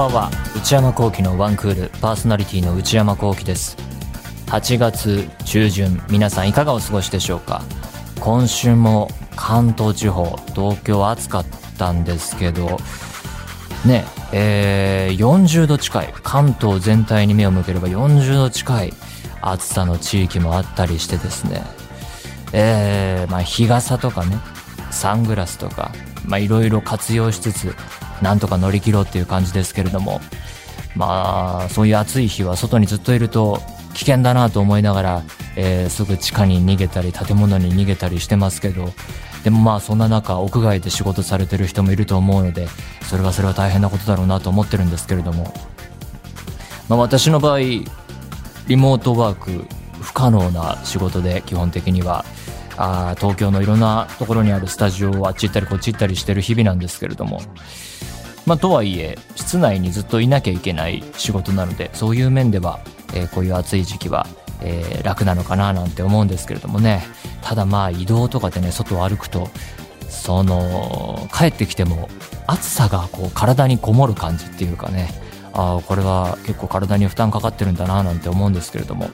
ばんは。内山聖輝のワンクールパーソナリティの内山聖輝です。8月中旬皆さんいかがお過ごしでしょうか？今週も関東地方東京暑かったんですけどねえー、40度近い関東全体に目を向ければ40度近い暑さの地域もあったりしてですね。えー、まあ日傘とかねサングラスとかまあいろいろ活用しつつなんとか乗り切ろうっていう感じですけれども。まあそういう暑い日は外にずっといると危険だなと思いながら、えー、すぐ地下に逃げたり建物に逃げたりしてますけど。でもまあそんな中屋外で仕事されてる人もいると思うのでそれはそれは大変なことだろうなと思ってるんですけれども、まあ、私の場合リモートワーク不可能な仕事で基本的にはあ東京のいろんなところにあるスタジオをあっち行ったりこっち行ったりしてる日々なんですけれども。まあ、とはいえ室内にずっといなきゃいけない仕事なのでそういう面では、えー、こういう暑い時期は、えー、楽なのかななんて思うんですけれどもね。ただまあ移動とかでね外を歩くとその帰ってきても暑さがこう体にこもる感じっていうかね。ああこれは結構体に負担かかってるんだななんて思うんですけれども、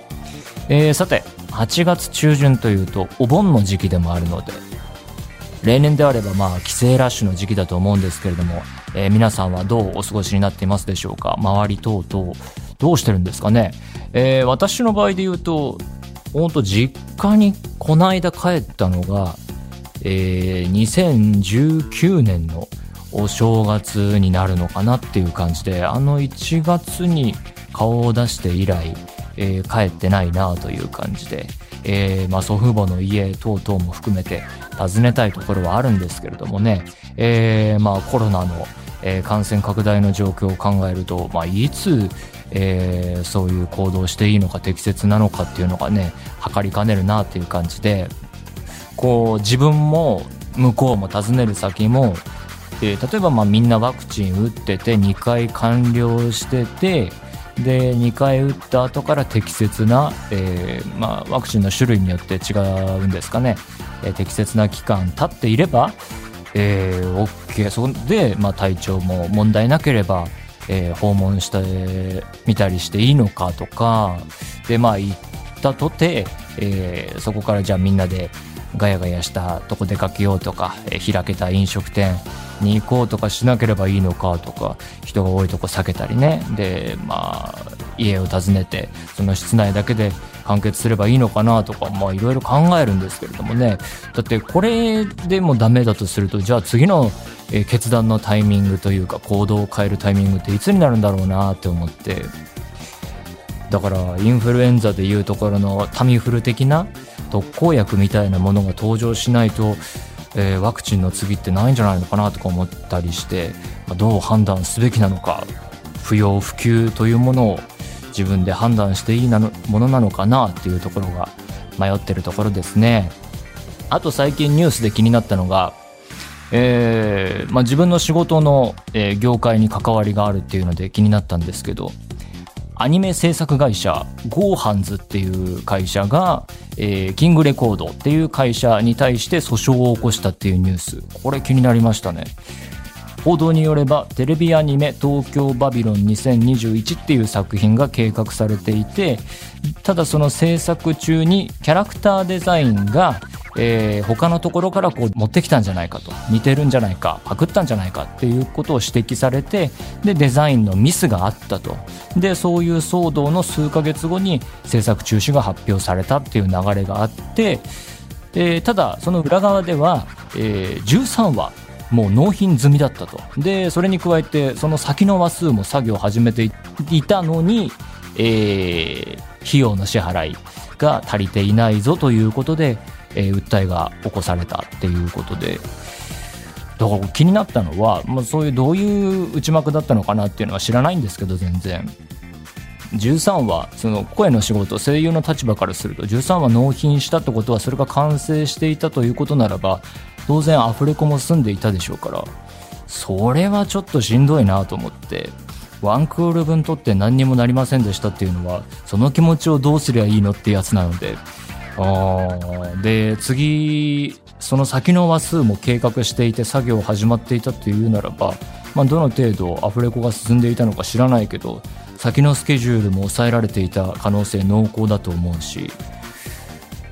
えー、さて8月中旬というとお盆の時期でもあるので例年であればまあ帰省ラッシュの時期だと思うんですけれどもえー、皆さんはどうお過ごしになっていますでしょうか？周り等々どうしてるんですかね、えー、私の場合で言うと本当実家にこの間帰ったのが、えー、2019年のお正月になるのかなっていう感じであの1月に顔を出して以来、えー、帰ってないなという感じで、えーまあ、祖父母の家等々も含めて訪ねたいところはあるんですけれどもね、えーまあ、コロナのえー、感染拡大の状況を考えると、まあ、いつ、えー、そういう行動していいのか適切なのかっていうのがね測りかねるなっていう感じでこう自分も向こうも訪ねる先も、えー、例えばまあみんなワクチン打ってて2回完了しててで2回打った後から適切な、えーまあ、ワクチンの種類によって違うんですかね、えー、適切な期間経っていればえー、OK そこで、まあ、体調も問題なければ、えー、訪問してみたりしていいのかとかでまあ行ったとて、えー、そこからじゃあみんなでガヤガヤしたとこ出かけようとか、えー、開けた飲食店に行こうとかしなければいいのかとか人が多いとこ避けたりね。でまあ家を訪ねてその室内だけで完結すればいいのかなとかまあいろいろ考えるんですけれどもね。だってこれでもダメだとするとじゃあ次の決断のタイミングというか行動を変えるタイミングっていつになるんだろうなって思って。だからインフルエンザでいうところのタミフル的な特効薬みたいなものが登場しないと、えー、ワクチンの次ってないんじゃないのかなとか思ったりして、まあ、どう判断すべきなのか不要不急というものを自分で判断していいなのものなのかなっていうところが迷ってるところですね。あと最近ニュースで気になったのがえーまあ、自分の仕事の、えー、業界に関わりがあるっていうので気になったんですけどアニメ制作会社ゴーハンズっていう会社が、えー、キングレコードっていう会社に対して訴訟を起こしたっていうニュース。これ気になりましたね。報道によればテレビアニメ「東京バビロン2021」っていう作品が計画されていてただその制作中にキャラクターデザインがえー、他のところからこう持ってきたんじゃないかと似てるんじゃないかパクったんじゃないかっていうことを指摘されてでデザインのミスがあったと。でそういう騒動の数ヶ月後に制作中止が発表されたっていう流れがあって、えー、ただその裏側では、えー、13話もう納品済みだったと。でそれに加えてその先の話数も作業を始めていたのに、えー、費用の支払いが足りていないぞということで、えー、訴えが起こされたっていうことで。だから気になったのは、まあ、そういうどういう内幕だったのかなっていうのは知らないんですけど全然。13話その声の仕事声優の立場からすると13話納品したってことはそれが完成していたということならば当然アフレコも済んでいたでしょうからそれはちょっとしんどいなと思ってワンクール分取って何にもなりませんでしたっていうのはその気持ちをどうすりゃいいのってやつなのであで次その先の話数も計画していて作業始まっていたというならばまあ、どの程度アフレコが進んでいたのか知らないけど先のスケジュールも抑えられていた可能性濃厚だと思うし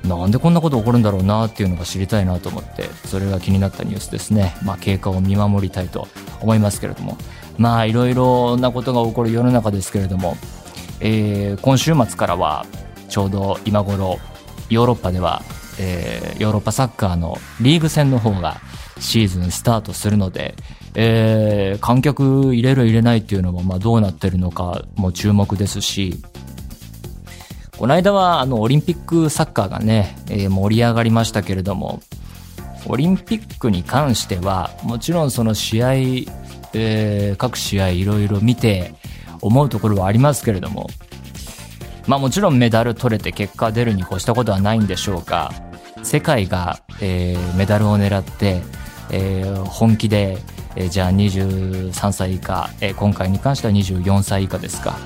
なんでこんなこと起こるんだろうなっていうのが知りたいなと思ってそれが気になったニュースですね、まあ、経過を見守りたいと思いますけれども。まあいろいろなことが起こる世の中ですけれども、えー、今週末からはちょうど今頃ヨーロッパでは、えー、ヨーロッパサッカーのリーグ戦の方がシーズンスタートするので、えー、観客入れる入れないっていうのもまあどうなってるのかも注目ですしこの間はあのオリンピックサッカーがね、えー、盛り上がりましたけれどもオリンピックに関してはもちろんその試合、えー、各試合いろいろ見て思うところはありますけれどもまあもちろんメダル取れて結果出るに越したことはないんでしょうが世界が、えー、メダルを狙って、えー、本気で、えー、じゃあ23歳以下、えー、今回に関しては24歳以下ですか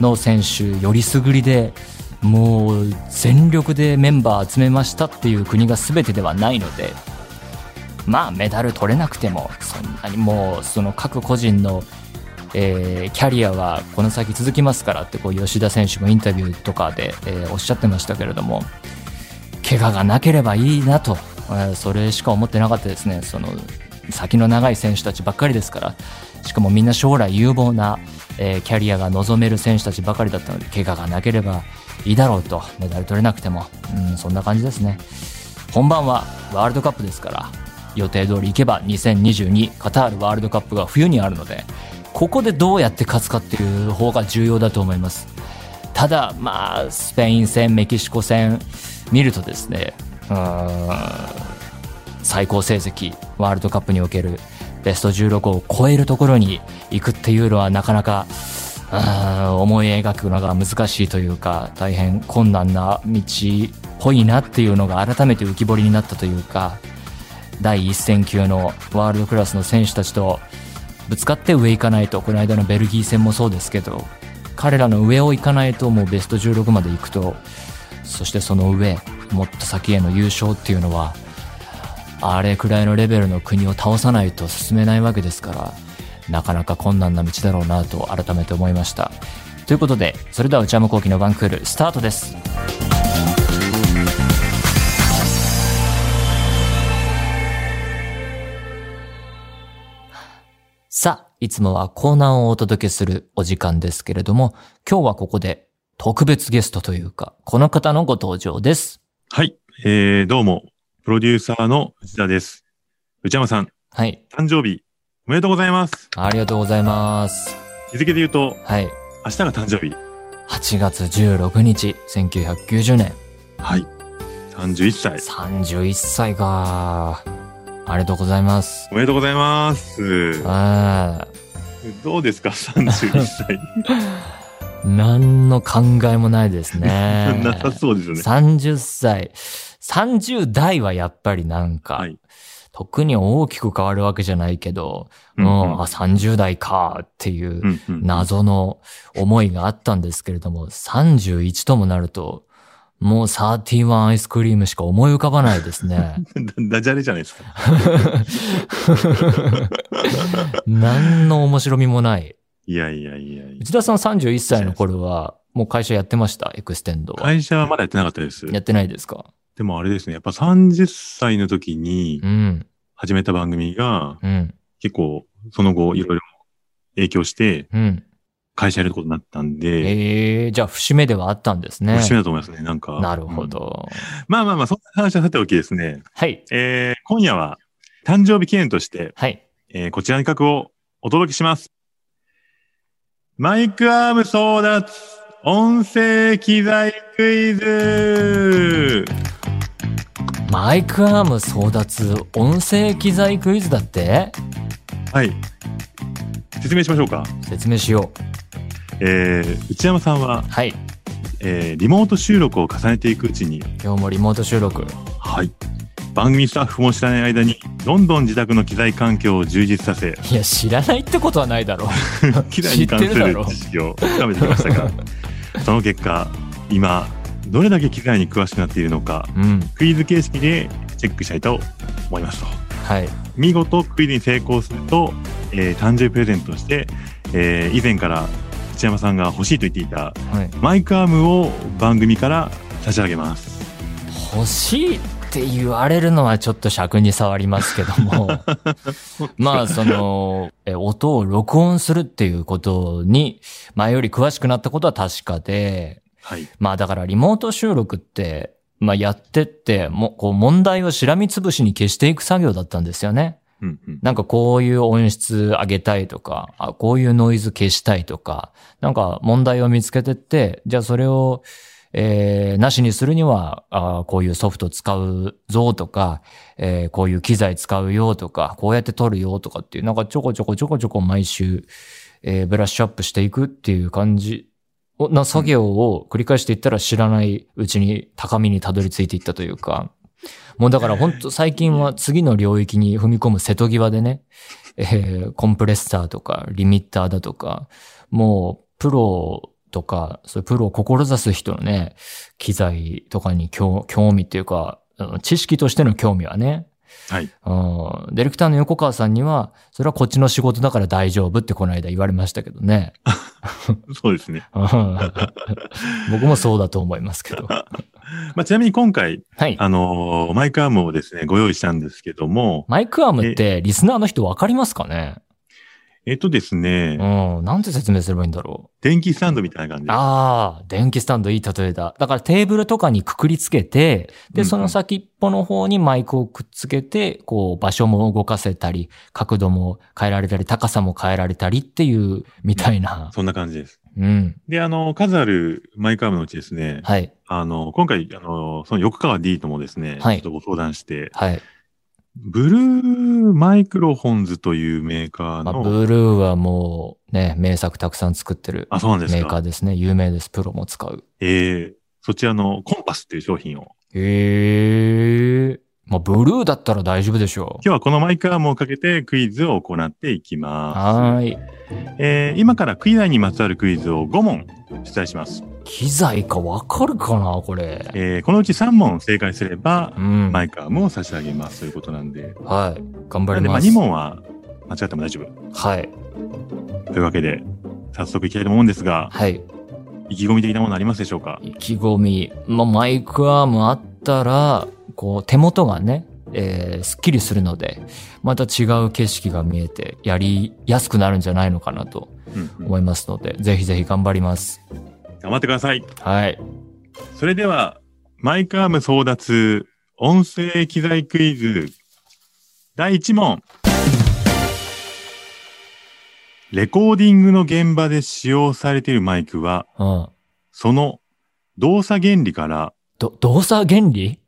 の選手よりすぐりでもう全力でメンバー集めましたっていう国が全てではないのでまあメダル取れなくてもそんなにもうその各個人の、えー、キャリアはこの先続きますからってこう吉田選手もインタビューとかで、えー、おっしゃってましたけれども怪我がなければいいなと、えー、それしか思ってなかったですね。その先の長い選手たちばっかりですからしかもみんな将来有望な、えー、キャリアが望める選手たちばかりだったので怪我がなければいいだろうとメダル取れなくても、うん、そんな感じですね。本番はワールドカップですから予定通り行けば2022カタールワールドカップが冬にあるのでここでどうやって勝つかっていう方が重要だと思います。ただまあスペイン戦メキシコ戦見るとですねうん最高成績ワールドカップにおけるベスト16を超えるところに行くっていうのはなかなかあ思い描くのが難しいというか大変困難な道っぽいなっていうのが改めて浮き彫りになったというか第一線級のワールドクラスの選手たちとぶつかって上行かないとこの間のベルギー戦もそうですけど彼らの上を行かないともうベスト16まで行くとそしてその上もっと先への優勝っていうのはあれくらいのレベルの国を倒さないと進めないわけですからなかなか困難な道だろうなと改めて思いましたということでそれでは内山昂輝のワンクールスタートですさあ、いつもはコーナーをお届けするお時間ですけれども、今日はここで特別ゲストというか、この方のご登場です。はい、えー、どうも、プロデューサーの内田です。内山さん。はい。誕生日、おめでとうございます。ありがとうございます。日付で言うと、はい。明日が誕生日。8月16日、1990年。はい。31歳。31歳か。ありがとうございます。おめでとうございます。あどうですか、31歳。何の考えもないですね。なさそうですよね。30歳。30代はやっぱりなんか、はい、特に大きく変わるわけじゃないけど、うん、うん、あ30代かっていう謎の思いがあったんですけれども、31ともなると、もう31アイスクリームしか思い浮かばないですね。ダジャレじゃないですか。何の面白みもない。いやいやいや内田さん31歳の頃は、もう会社やってました？エクステンドは。会社はまだやってなかったです。やってないですか？でもあれですね、やっぱ30歳の時に始めた番組が、結構その後いろいろ影響して、会社やることになったんで。ええー、じゃあ節目ではあったんですね。節目だと思いますね、なんか。なるほど。うん、まあまあまあ、そんな話はさておきですね。はい。えー、今夜は誕生日記念として、はい。えー、こちらの企画をお届けします。マイクアーム争奪音声機材クイズマイクアーム争奪音声機材クイズだって？はい。説明しましょうか。説明しよう。えー、内山さんは、はい。えー、リモート収録を重ねていくうちに、今日もリモート収録。はい。番組スタッフも知らない間に、どんどん自宅の機材環境を充実させ、いや、知らないってことはないだろう。機材に関する知識を深めてきましたが、その結果、今、どれだけ機材に詳しくなっているのか、うん、クイズ形式でチェックしたいと思いますと。はい。見事クイズに成功すると、えー、誕生日プレゼントとして、えー、以前から内山さんが欲しいと言っていた、マイクアームを番組から差し上げます。欲しいって言われるのはちょっと尺に触りますけども、まあその、え音を録音するっていうことに前より詳しくなったことは確かで、はい、まあだからリモート収録って、まあやってって、もこう問題をしらみつぶしに消していく作業だったんですよね。うんうん、なんかこういう音質上げたいとか、あこういうノイズ消したいとか、なんか問題を見つけてって、じゃあそれを、えー、なしにするには、あこういうソフト使うぞとか、えー、こういう機材使うよとか、こうやって撮るよとかっていう、なんかちょこちょこちょこちょこ毎週、えー、ブラッシュアップしていくっていう感じな作業を繰り返していったら知らないうちに高みにたどり着いていったというか、もうだから本当最近は次の領域に踏み込む瀬戸際でね、えー、コンプレッサーとかリミッターだとか、もうプロとか、そういうプロを志す人のね、機材とかに興味っていうか、知識としての興味はね、はい。うん。ディレクターの横川さんには、それはこっちの仕事だから大丈夫ってこの間言われましたけどね。そうですね。僕もそうだと思いますけど。まあ、ちなみに今回、はい、あのー、マイクアームをですね、ご用意したんですけども。マイクアームってリスナーの人わかりますかね？えっとですね。うん。なんて説明すればいいんだろう。電気スタンドみたいな感じああ、電気スタンドいい例えだ。だからテーブルとかにくくりつけて、で、その先っぽの方にマイクをくっつけて、こう、場所も動かせたり、角度も変えられたり、高さも変えられたりっていう、みたいな。そんな感じです。うん。で、あの、数あるマイクアームのうちですね。はい。あの、今回、あの、その横川 D ともですね、はい。ちょっとご相談して、はい。ブルーマイクロフォンズというメーカーの。まあ、ブルーはもうね、名作たくさん作ってるメーカーですね。有名です。プロも使う。ええー、そちらのコンパスっていう商品を。ええー。まあ、ブルーだったら大丈夫でしょう。今日はこのマイクアームをかけてクイズを行っていきます。はい。えー、今からクイズにまつわるクイズを5問出題します。機材かわかるかなこれ。えー、このうち3問正解すれば、うん、マイクアームを差し上げますということなんで。はい。頑張ります。まあ、2問は間違っても大丈夫。はい。というわけで、早速いきたいと思うんですが。はい。意気込み的なものありますでしょうか？意気込み。まあ、マイクアームあったら、こう、手元がね、えー、すっきりするので、また違う景色が見えて、やりやすくなるんじゃないのかなと思いますので、うんうん、ぜひぜひ頑張ります。頑張ってください。はい。それでは、マイクアーム争奪音声機材クイズ第1問。レコーディングの現場で使用されているマイクは、うん、その動作原理から、ど、動作原理？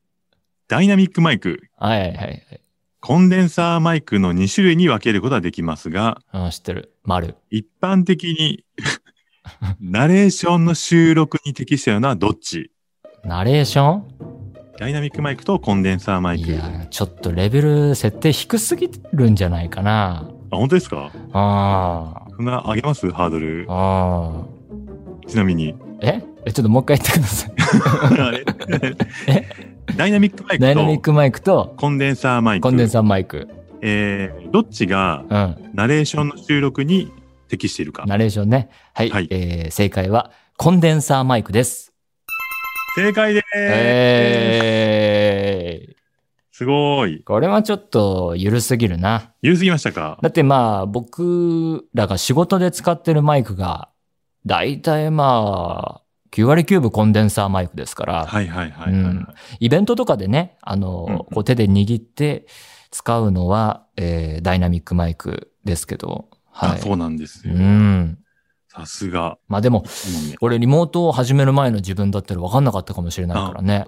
ダイナミックマイク。はいはいはい。コンデンサーマイクの2種類に分けることができますが、うん、知ってる。丸。一般的にナレーションの収録に適したようなどっちナレーション？ダイナミックマイクとコンデンサーマイク。いや、ちょっとレベル設定低すぎるんじゃないかな。あ、本当ですか？ああ。そんな上げます？ハードル。ああ。ちなみに。え？え、ちょっともう一回言ってください。え？ダイナミックマイクと、ダイナミックマイクと、コンデンサーマイク。コンデンサーマイク。えー、どっちが、ナレーションの収録に適しているか。ナレーションね。はい。はい、えー、正解は、コンデンサーマイクです。正解でーす。えー、すごい。これはちょっと、ゆるすぎるな。ゆるすぎましたか？だってまあ、僕らが仕事で使ってるマイクが、だいたいまあ、9割9分コンデンサーマイクですから。イベントとかでね、あの、うん、こう手で握って使うのは、えー、ダイナミックマイクですけど。はい。そうなんですよ。うん。さすが。まあでも、俺リモートを始める前の自分だったら分かんなかったかもしれないからね。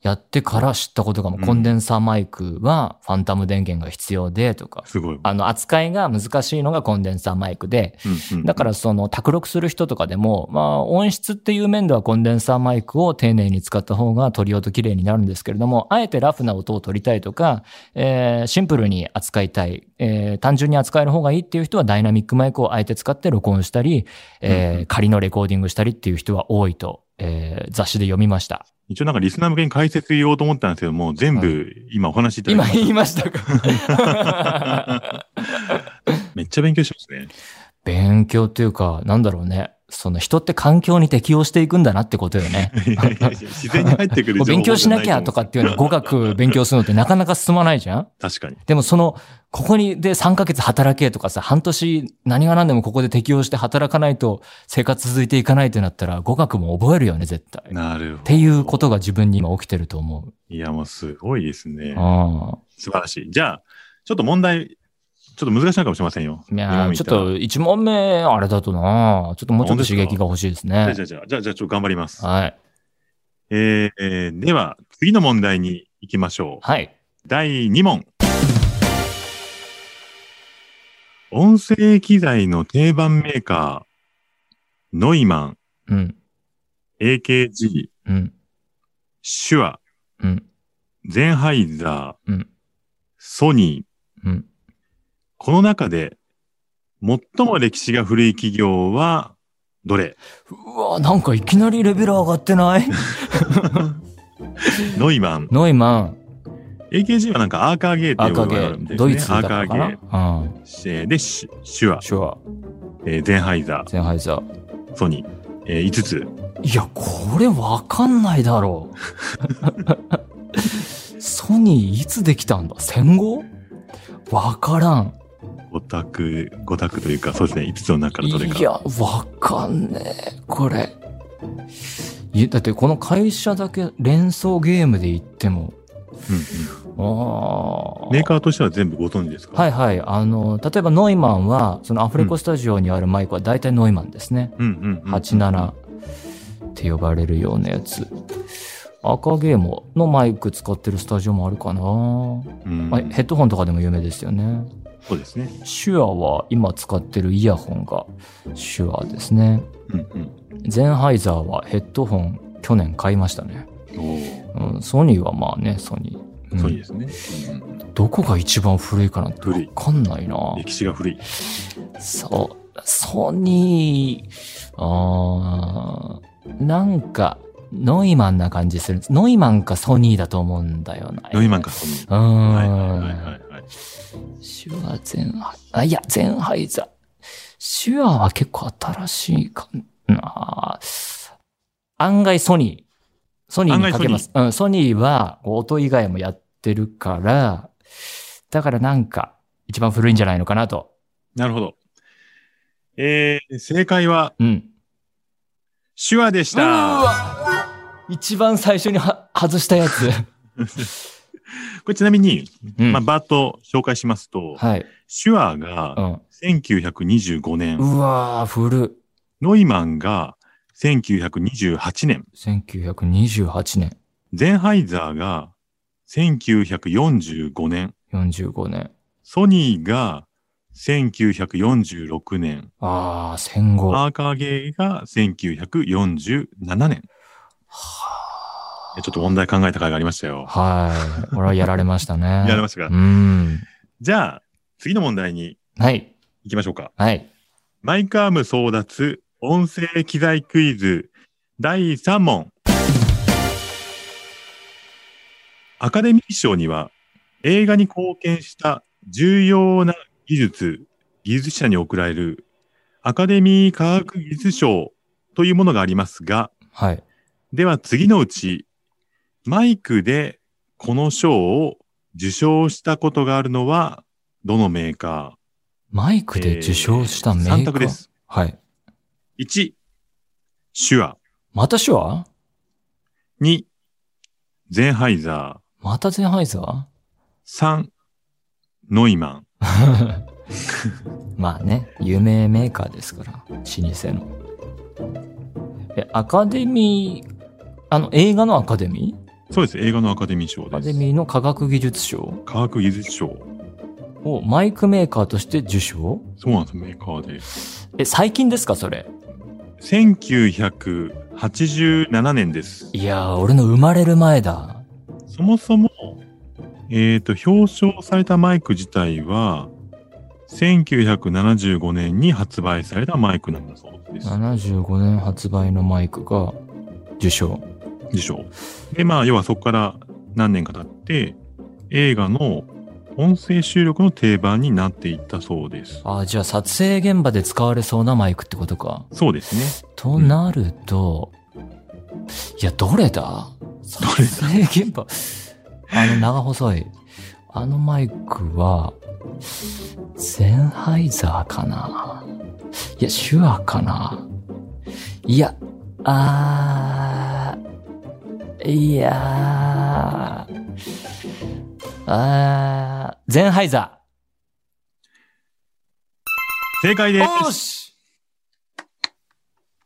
やってから知ったことがも、コンデンサーマイクはファンタム電源が必要でとか、すごい。あの、扱いが難しいのがコンデンサーマイクで、だからその、卓録する人とかでも、まあ、音質っていう面ではコンデンサーマイクを丁寧に使った方が取り音綺麗になるんですけれども、あえてラフな音を取りたいとか、えー、シンプルに扱いたい、えー、単純に扱える方がいいっていう人はダイナミックマイクをあえて使って録音したり、えー、仮のレコーディングしたりっていう人は多いと、えー、雑誌で読みました。一応なんかリスナー向けに解説言おうと思ったんですけども、全部今お話しいただきました。今言いましたか？めっちゃ勉強しますね。勉強っていうか、なんだろうね。その人って環境に適応していくんだなってことよね。自然に入ってくる勉強しなきゃとかっていうの語学勉強するのってなかなか進まないじゃん確かに。でもその、ここにで3ヶ月働けとかさ、半年何が何でもここで適応して働かないと生活続いていかないってなったら語学も覚えるよね、絶対。なるほど。っていうことが自分に今起きてると思う。いや、もうすごいですね。素晴らしい。じゃあ、ちょっと問題ちょっと難しいかもしれませんよ。いやちょっと1問目、あれだとなちょっともうちょっと刺激が欲しいですね。じゃあ、じゃあ、じゃあ、じゃあ、ちょっと頑張ります。はい。えー、では、次の問題に行きましょう。はい。第2問。音声機材の定番メーカー、ノイマン、うん、AKG、うん、シュア、うん、ゼンハイザー、うん、ソニー、うんこの中で、最も歴史が古い企業は、どれ？うわ、なんかいきなりレベル上がってない？ノイマン。ノイマン。AKG はなんかアーカーゲーっていうのがあるんですね。ドイツだったかな？アーカーゲー。うん、で、シュア。シュア。えー、ゼンハイザー。ゼンハイザー。ソニー。えー、5つ。いや、これわかんないだろう。ソニーいつできたんだ？戦後？わからん。5択、5択というか、そうですね、5つの中からどれか。いや、わかんねえ、これ。いや、だってこの会社だけ連想ゲームで言っても、うんうん、あメーカーとしては全部ご存知ですか？はいはい。あの、例えばノイマンは、そのアフレコスタジオにあるマイクは大体ノイマンですね。うんうん、87って呼ばれるようなやつ。赤ゲームのマイク使ってるスタジオもあるかな、うんまあ、ヘッドホンとかでも有名ですよね。そうですね。手話は今使ってるイヤホンが手話ですね。うんうん。ゼンハイザーはヘッドホン去年買いましたね。うん、ソニーはまあね、ソニー。うん、ソニーですね、うん。どこが一番古いかなんてわかんないな。歴史が古い。そう、ソニー、あー、なんか、ノイマンな感じするんです。ノイマンかソニーだと思うんだよな。ノイマンかソニー。うん。はいはいはいはい。シュアゼンハイ、あ、いや、ゼンハイザー。シュアは結構新しいかな。案外ソニー。ソニーにかけます。うん、ソニーは音以外もやってるから、だからなんか一番古いんじゃないのかなと。なるほど。えー、正解は、うん。手話でした。一番最初には外したやつ。これちなみに、うん、まあ、バーッと紹介しますと、はい。手話が1925年。うん、うわー、古ノイマンが1928年。1928年。ゼンハイザーが1945年。45年。ソニーが1946年。ああ、戦後。アーカーゲーが1947年。はあ。ちょっと問題考えた回がありましたよ。はい。これはやられましたね。やられましたか？うん。じゃあ、次の問題に。はい。行きましょうか。はい。マイカーム争奪音声機材クイズ第3問。アカデミー賞には映画に貢献した重要な技術、技術者に贈られるアカデミー科学技術賞というものがありますが、はい。では次のうち、マイクでこの賞を受賞したことがあるのはどのメーカー？マイクで受賞したメーカー、えー、?3 択です。はい。1、手話。また手話 ?2、ゼンハイザー。またゼンハイザー ?3、ノイマン。まあね、有名メーカーですから、老舗の。え、アカデミー、あの、映画のアカデミー？そうです、映画のアカデミー賞です。アカデミーの科学技術賞科学技術賞。をマイクメーカーとして受賞？そうなんです、メーカーで。え、最近ですか、それ。1987年です。いやー、俺の生まれる前だ。そもそも、えっ、ー、と、表彰されたマイク自体は、1975年に発売されたマイクなんだそうです。75年発売のマイクが受賞。受賞。で、まあ、要はそこから何年か経って、映画の、音声収録の定番になっていったそうです。ああ、じゃあ撮影現場で使われそうなマイクってことか。そうですね。となると、うん、いや、どれだ？撮影現場。あの長細い。あのマイクは、ゼンハイザーかな？いや、手話かな？いや、あー、いやー、あー、ゼンハイザー。正解です。よし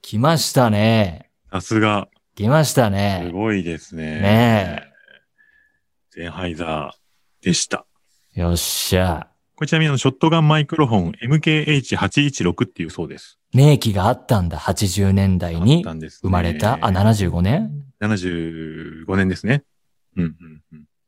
来ましたね。さすが。来ましたね。すごいですね。ねえ。ゼンハイザーでした。よっしゃ。これちなみにショットガンマイクロフォン MKH816 っていうそうです。名機があったんだ。80年代に生まれた。あ、75年 ?75 年ですね。うんうん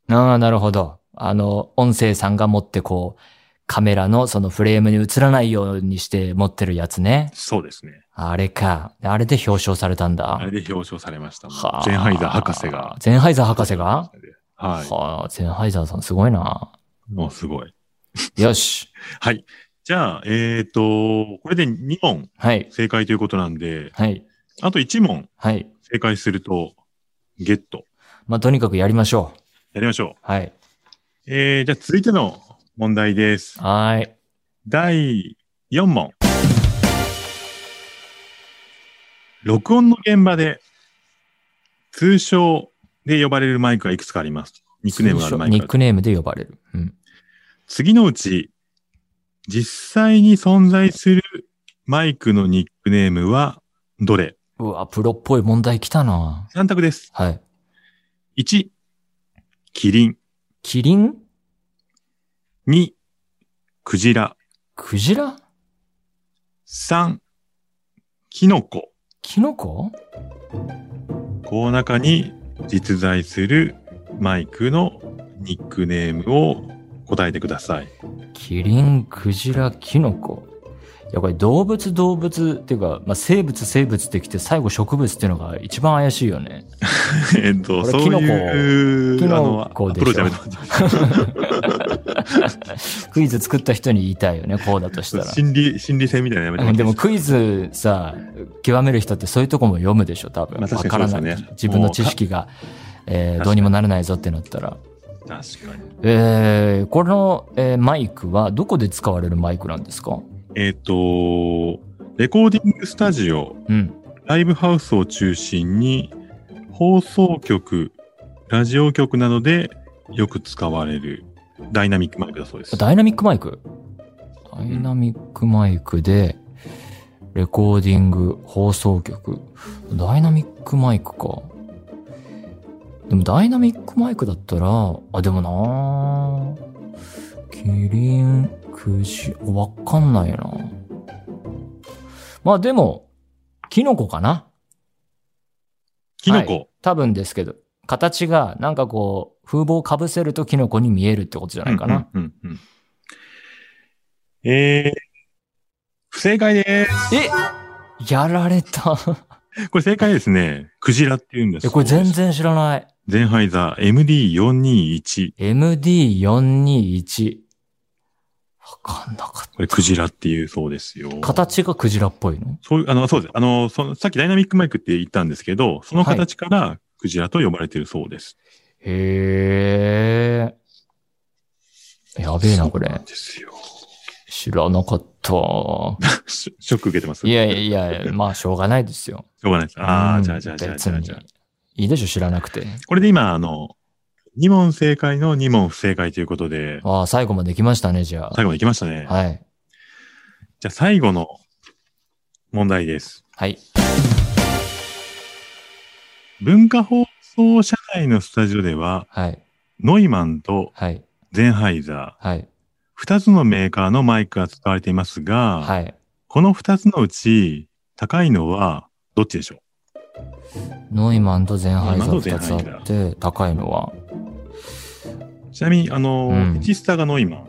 うん。ああ、なるほど。あの、音声さんが持ってこう、カメラのそのフレームに映らないようにして持ってるやつね。そうですね。あれか。あれで表彰されたんだ。あれで表彰されました。はゼンハイザー博士が。ゼンハイザー博士が？はい。はあ、ゼンハイザーさんすごいな。もうすごい。よし。はい。じゃあ、えっ、ー、と、これで2問正解ということなんで、はい。あと1問正解するとゲット。まあ、とにかくやりましょう。やりましょう。はい。えー、じゃあ続いての問題です。はい。第4問。録音の現場で通称で呼ばれるマイクがいくつかあります。ニックネームがあるマイク。ニックネームで呼ばれる。うん。次のうち、実際に存在するマイクのニックネームはどれ？うわ、プロっぽい問題来たな。3択です。はい。1、キリン。キリン ?2、クジラ。クジラ ?3、キノコ。キノコ？この中に実在するマイクのニックネームを答えてください。キリン、クジラ、キノコ。いや、これ動物動物っていうか、まあ、生物生物ってきて最後植物っていうのが一番怪しいよね。えっと、そういう、キノコでしょ。クイズ作った人に言いたいよね、こうだとしたら。心理、心理戦みたいなやめてでもクイズさ、極める人ってそういうとこも読むでしょ、多分。わ、まあ、からない、ね。自分の知識が、えー、どうにもならないぞってなったら。確かに。えー、この、えー、マイクはどこで使われるマイクなんですか？えっ、ー、と、レコーディングスタジオ、うん、ライブハウスを中心に、放送局、ラジオ局などでよく使われるダイナミックマイクだそうです。ダイナミックマイク？ダイナミックマイクで、レコーディング、放送局。ダイナミックマイクか。でもダイナミックマイクだったら、あ、でもなキリン、クジ、わかんないなまあでも、キノコかな？キノコ、はい、多分ですけど、形がなんかこう、風貌をかぶせるとキノコに見えるってことじゃないかな。うんうんうんうん、えー、不正解です。え？やられた。これ正解ですね。クジラって言うんです。え、これ全然知らない。ゼンハイザー MD421。MD421。わかんなかった。これクジラっていうそうですよ。形がクジラっぽいの？そう、あの、そうです。あの、その、さっきダイナミックマイクって言ったんですけど、その形からクジラと呼ばれているそうです。はい、へえ。やべえな、これ。ですよ。知らなかった。ショック受けてます？いやいやいや、まあ、しょうがないですよ。しょうがないです。ああ、じゃあじゃあじゃあじゃあじゃあ。いいでしょ、知らなくて。これで今、あの、2問正解の2問不正解ということで。ああ、最後まで来ましたね、じゃあ。最後まで来ましたね。はい。じゃあ最後の問題です。はい。文化放送社内のスタジオでは、はい。ノイマンとゼンハイザー、はい。二つのメーカーのマイクが使われていますが、はい。この二つのうち高いのはどっちでしょう？ノイマンとゼンハイザー2つあって、高いのは？ちなみに、あの、うん、1スターがノイマン。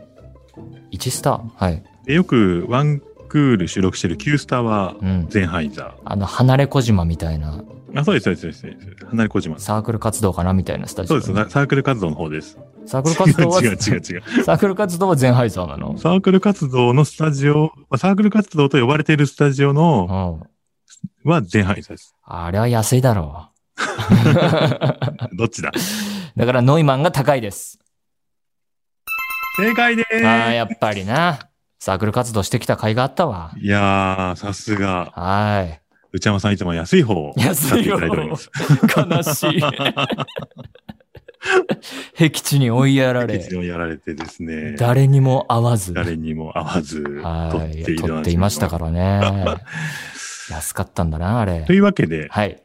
1スター？はい。でよくワンクール収録してる9スターはゼンハイザー。うん、あの、離れ小島みたいな。うんあ、そうです、そうです、そうです。離れ小島。サークル活動かなみたいなスタジオ。そうです、サークル活動の方です。サークル活動は違う違う違う。サークル活動はゼンハイザーなの？サークル活動のスタジオ、サークル活動と呼ばれているスタジオの、はゼンハイザーです。あれは安いだろう。どっちだ？だからノイマンが高いです。正解でーす。ああ、やっぱりな。サークル活動してきた甲斐があったわ。いやー、さすが。はい。内山さんいつも安い方を安い方悲しい。僻地に追いやられ。僻地に追いやられてですね。誰にも会わず。誰にも会わず。はい。取って取っていましたからね。安かったんだな、あれ。というわけで。はい。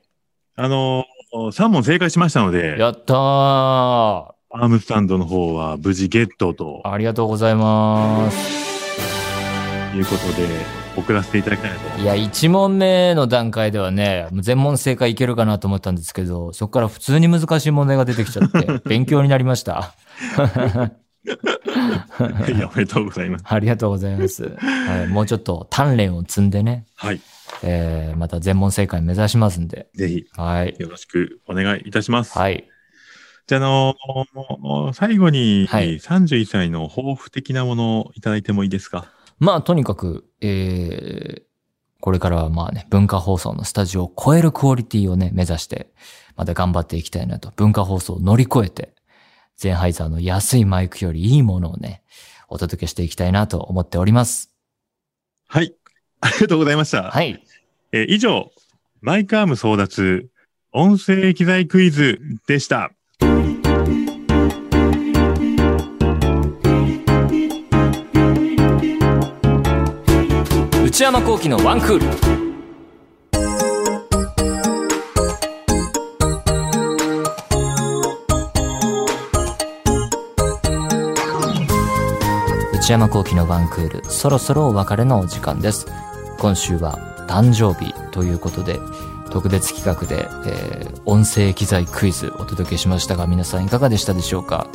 あのー、3問正解しましたので。やったー。アームスタンドの方は無事ゲットと。ありがとうございます。いうことで、送らせていただきたいなと。いや、1問目の段階ではね、全問正解いけるかなと思ったんですけど、そこから普通に難しい問題が出てきちゃって、勉強になりました。いや、おめでとうございます。ありがとうございます。はい、もうちょっと鍛錬を積んでね。はい。えー、また全問正解目指しますんで。ぜひ。はい。よろしくお願いいたします。はい。じゃあ、の最後に、31歳の抱負的なものをいただいてもいいですか？まあ、とにかく、えー、これからはまあね、文化放送のスタジオを超えるクオリティをね、目指して、また頑張っていきたいなと。文化放送を乗り越えて、ゼンハイザーの安いマイクよりいいものをね、お届けしていきたいなと思っております。はい。ありがとうございました。はい。えー、以上、マイクアーム争奪、音声機材クイズでした。内山幸輝のワンクール。内山幸輝のワンクールそろそろお別れのお時間です。今週は誕生日ということで特別企画で、えー、音声機材クイズお届けしましたが皆さんいかがでしたでしょうか？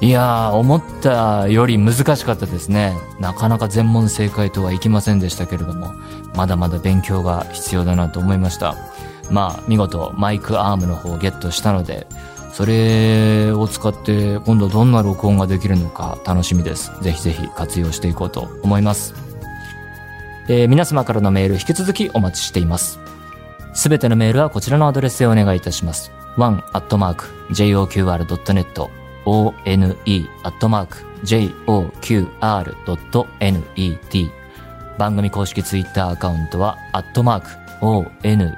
いやー、思ったより難しかったですね。なかなか全問正解とはいきませんでしたけれども、まだまだ勉強が必要だなと思いました。まあ、見事マイクアームの方をゲットしたので、それを使って今度どんな録音ができるのか楽しみです。ぜひぜひ活用していこうと思います。えー、皆様からのメール引き続きお待ちしています。すべてのメールはこちらのアドレスへお願いいたします。one.joqr.net one.joqr.net 番組公式ツイッターアカウントは、アットマーク、one,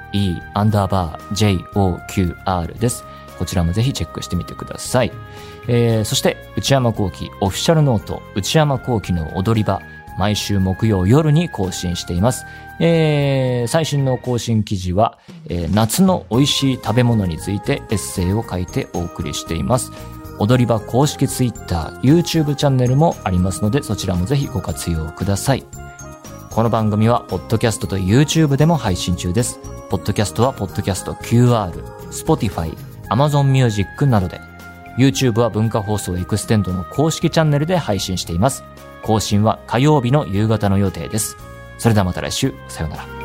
アンダーバー、joqr です。こちらもぜひチェックしてみてください。えー、そして、内山幸輝オフィシャルノート、内山幸輝の踊り場、毎週木曜夜に更新しています。えー、最新の更新記事は、えー、夏の美味しい食べ物についてエッセイを書いてお送りしています。踊り場公式 Twitter、YouTube チャンネルもありますので、そちらもぜひご活用ください。この番組は、ポッドキャストと YouTube でも配信中です。ポッドキャストは、ポッドキャスト QR、Spotify、Amazon Music などで、YouTube は文化放送エクステンドの公式チャンネルで配信しています。更新は火曜日の夕方の予定です。それではまた来週、さようなら。